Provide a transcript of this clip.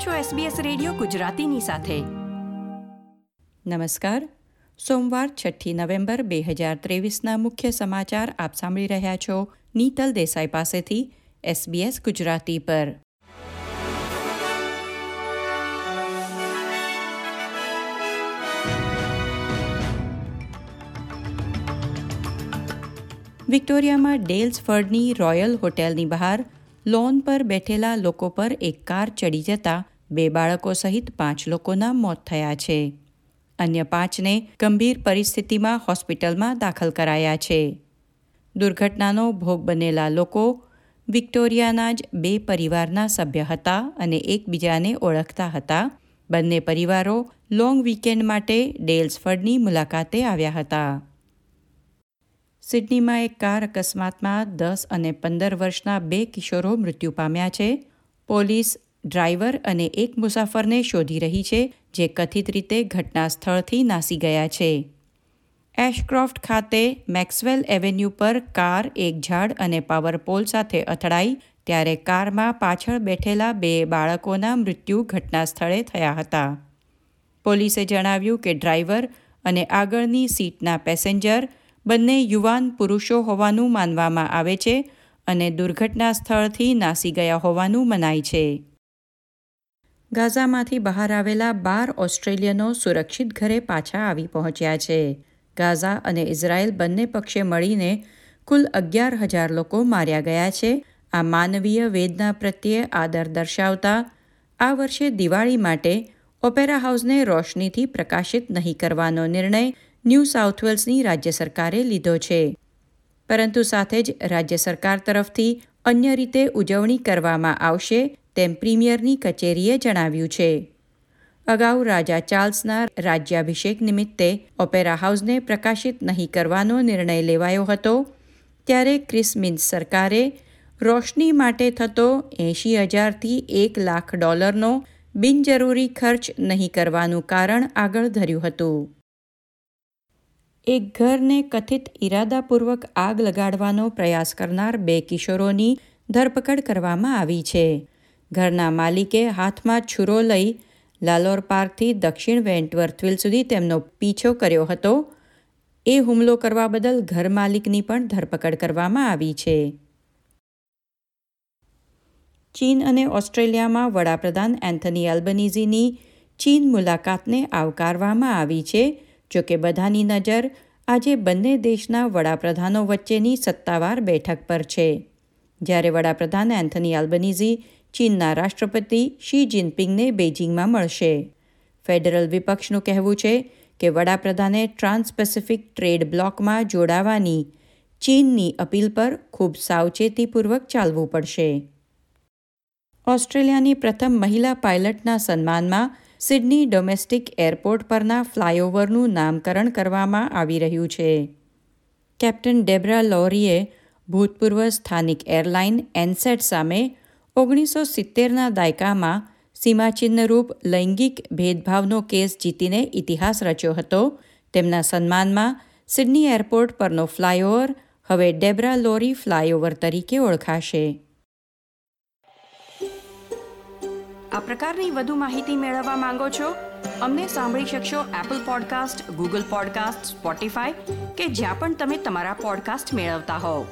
આપ છો SBS radio ગુજરાતીની સાથે. નમસ્કાર. સોમવાર છઠ્ઠી નવેમ્બર બે હજાર ત્રેવીસના મુખ્ય સમાચાર આપ સાંભળી રહ્યા છો નીતલ દેસાઈ પાસેથી SBS ગુજરાતી પર. વિક્ટોરિયામાં ડેલ્સફર્ડની રોયલ હોટેલની બહાર, લોન પર બેઠેલા લોકો પર એક કાર ચડી જતા બે બાળકો સહિત પાંચ લોકોના મોત થયા છે. અન્ય પાંચને ગંભીર પરિસ્થિતિમાં હોસ્પિટલમાં દાખલ કરાયા છે. દુર્ઘટનાનો ભોગ બનેલા લોકો વિક્ટોરિયાના જ બે પરિવારના સભ્ય હતા અને એકબીજાને ઓળખતા હતા. બંને પરિવારો લોંગ વીકેન્ડ માટે ડેલ્સફર્ડની મુલાકાતે આવ્યા હતા. સિડનીમાં એક કાર અકસ્માતમાં દસ અને પંદર વર્ષના બે કિશોરો મૃત્યુ પામ્યા છે. પોલીસ ડ્રાઈવર અને એક મુસાફરને શોધી રહી છે, જે કથિત રીતે ઘટના સ્થળથી નાસી ગયા છે. એશક્રોફ્ટ ખાતે મેક્સવેલ એવેન્યુ પર કાર, એક ઝાડ અને પાવર પોલ સાથે અથડાઈ, ત્યારે કારમાં પાછળ બેઠેલા બે બાળકોના મૃત્યુ ઘટના સ્થળે થયા હતા. પોલીસે જણાવ્યું કે ડ્રાઈવર અને આગળની સીટના પેસેન્જર બંને યુવાન પુરુષો હોવાનું માનવામાં આવે છે અને દુર્ઘટના સ્થળથી નાસી ગયા હોવાનું મનાય છે. ગાઝામાંથી બહાર આવેલા બાર ઓસ્ટ્રેલિયનો સુરક્ષિત ઘરે પાછા આવી પહોંચ્યા છે. ગાઝા અને ઇઝરાયલ બંને પક્ષે મળીને કુલ અગિયાર હજાર લોકો માર્યા ગયા છે. આ માનવીય વેદના પ્રત્યે આદર દર્શાવતા આ વર્ષે દિવાળી માટે ઓપેરા હાઉસને રોશનીથી પ્રકાશિત નહીં કરવાનો નિર્ણય ન્યૂ સાઉથ વેલ્સની રાજ્ય સરકારે લીધો છે. પરંતુ સાથે જ રાજ્ય સરકાર તરફથી અન્ય રીતે ઉજવણી કરવામાં આવશે તેમ પ્રીમિયરની કચેરીએ જણાવ્યું છે. અગાઉ રાજા ચાર્લ્સના રાજ્યાભિષેક નિમિત્તે ઓપેરા હાઉસને પ્રકાશિત નહીં કરવાનો નિર્ણય લેવાયો હતો, ત્યારે ક્રિસમિન્સ સરકારે રોશની માટે થતો એંશી હજારથી એક લાખ ડોલરનો બિનજરૂરી ખર્ચ નહીં કરવાનું કારણ આગળ ધર્યું હતું. એક ઘરને કથિત ઇરાદાપૂર્વક આગ લગાડવાનો પ્રયાસ કરનાર બે કિશોરોની ધરપકડ કરવામાં આવી છે. ઘરના માલિકે હાથમાં છુરો લઈ લાલોર પાર્કથી દક્ષિણ વેન્ટવર્થવિલ સુધી તેમનો પીછો કર્યો હતો. એ હુમલો કરવા બદલ ઘર માલિકની પણ ધરપકડ કરવામાં આવી છે. ચીન અને ઓસ્ટ્રેલિયામાં વડાપ્રધાન એન્થની એલ્બનીઝીની ચીન મુલાકાતને આવકારવામાં આવી છે. જોકે બધાની નજર આજે બંને દેશના વડાપ્રધાનો વચ્ચેની સત્તાવાર બેઠક પર છે. જ્યારે વડાપ્રધાન એન્થની આલ્બનીઝી ચીનના રાષ્ટ્રપતિ શી જિનપિંગને બેઇજિંગમાં મળશે. ફેડરલ વિપક્ષનું કહેવું છે કે વડાપ્રધાને ટ્રાન્સ પેસિફિક ટ્રેડ બ્લોકમાં જોડાવાની ચીનની અપીલ પર ખૂબ સાવચેતીપૂર્વક ચાલવું પડશે. ઓસ્ટ્રેલિયાની પ્રથમ મહિલા પાયલટના સન્માનમાં સિડની ડોમેસ્ટિક એરપોર્ટ પરના ફ્લાયઓવરનું નામકરણ કરવામાં આવી રહ્યું છે. કેપ્ટન ડેબ્રા લોરીએ ભૂતપૂર્વ સ્થાનિક એરલાઇન એનસેટ સામે ઓગણીસો સિત્તેરના દાયકામાં સીમાચિહ્નરૂપ લૈંગિક ભેદભાવનો કેસ જીતીને ઇતિહાસ રચ્યો હતો. તેમના સન્માનમાં સિડની એરપોર્ટ પરનો ફ્લાયઓવર હવે ડેબ્રા લોરી ફ્લાયઓવર તરીકે ઓળખાશે. આ પ્રકારની વધુ માહિતી મેળવવા માંગો છો? અમને સાંભળી શકશો Apple podcast Google podcast Spotify કે જ્યાં પણ તમે તમારા પોડકાસ્ટ મેળવતા હોવ.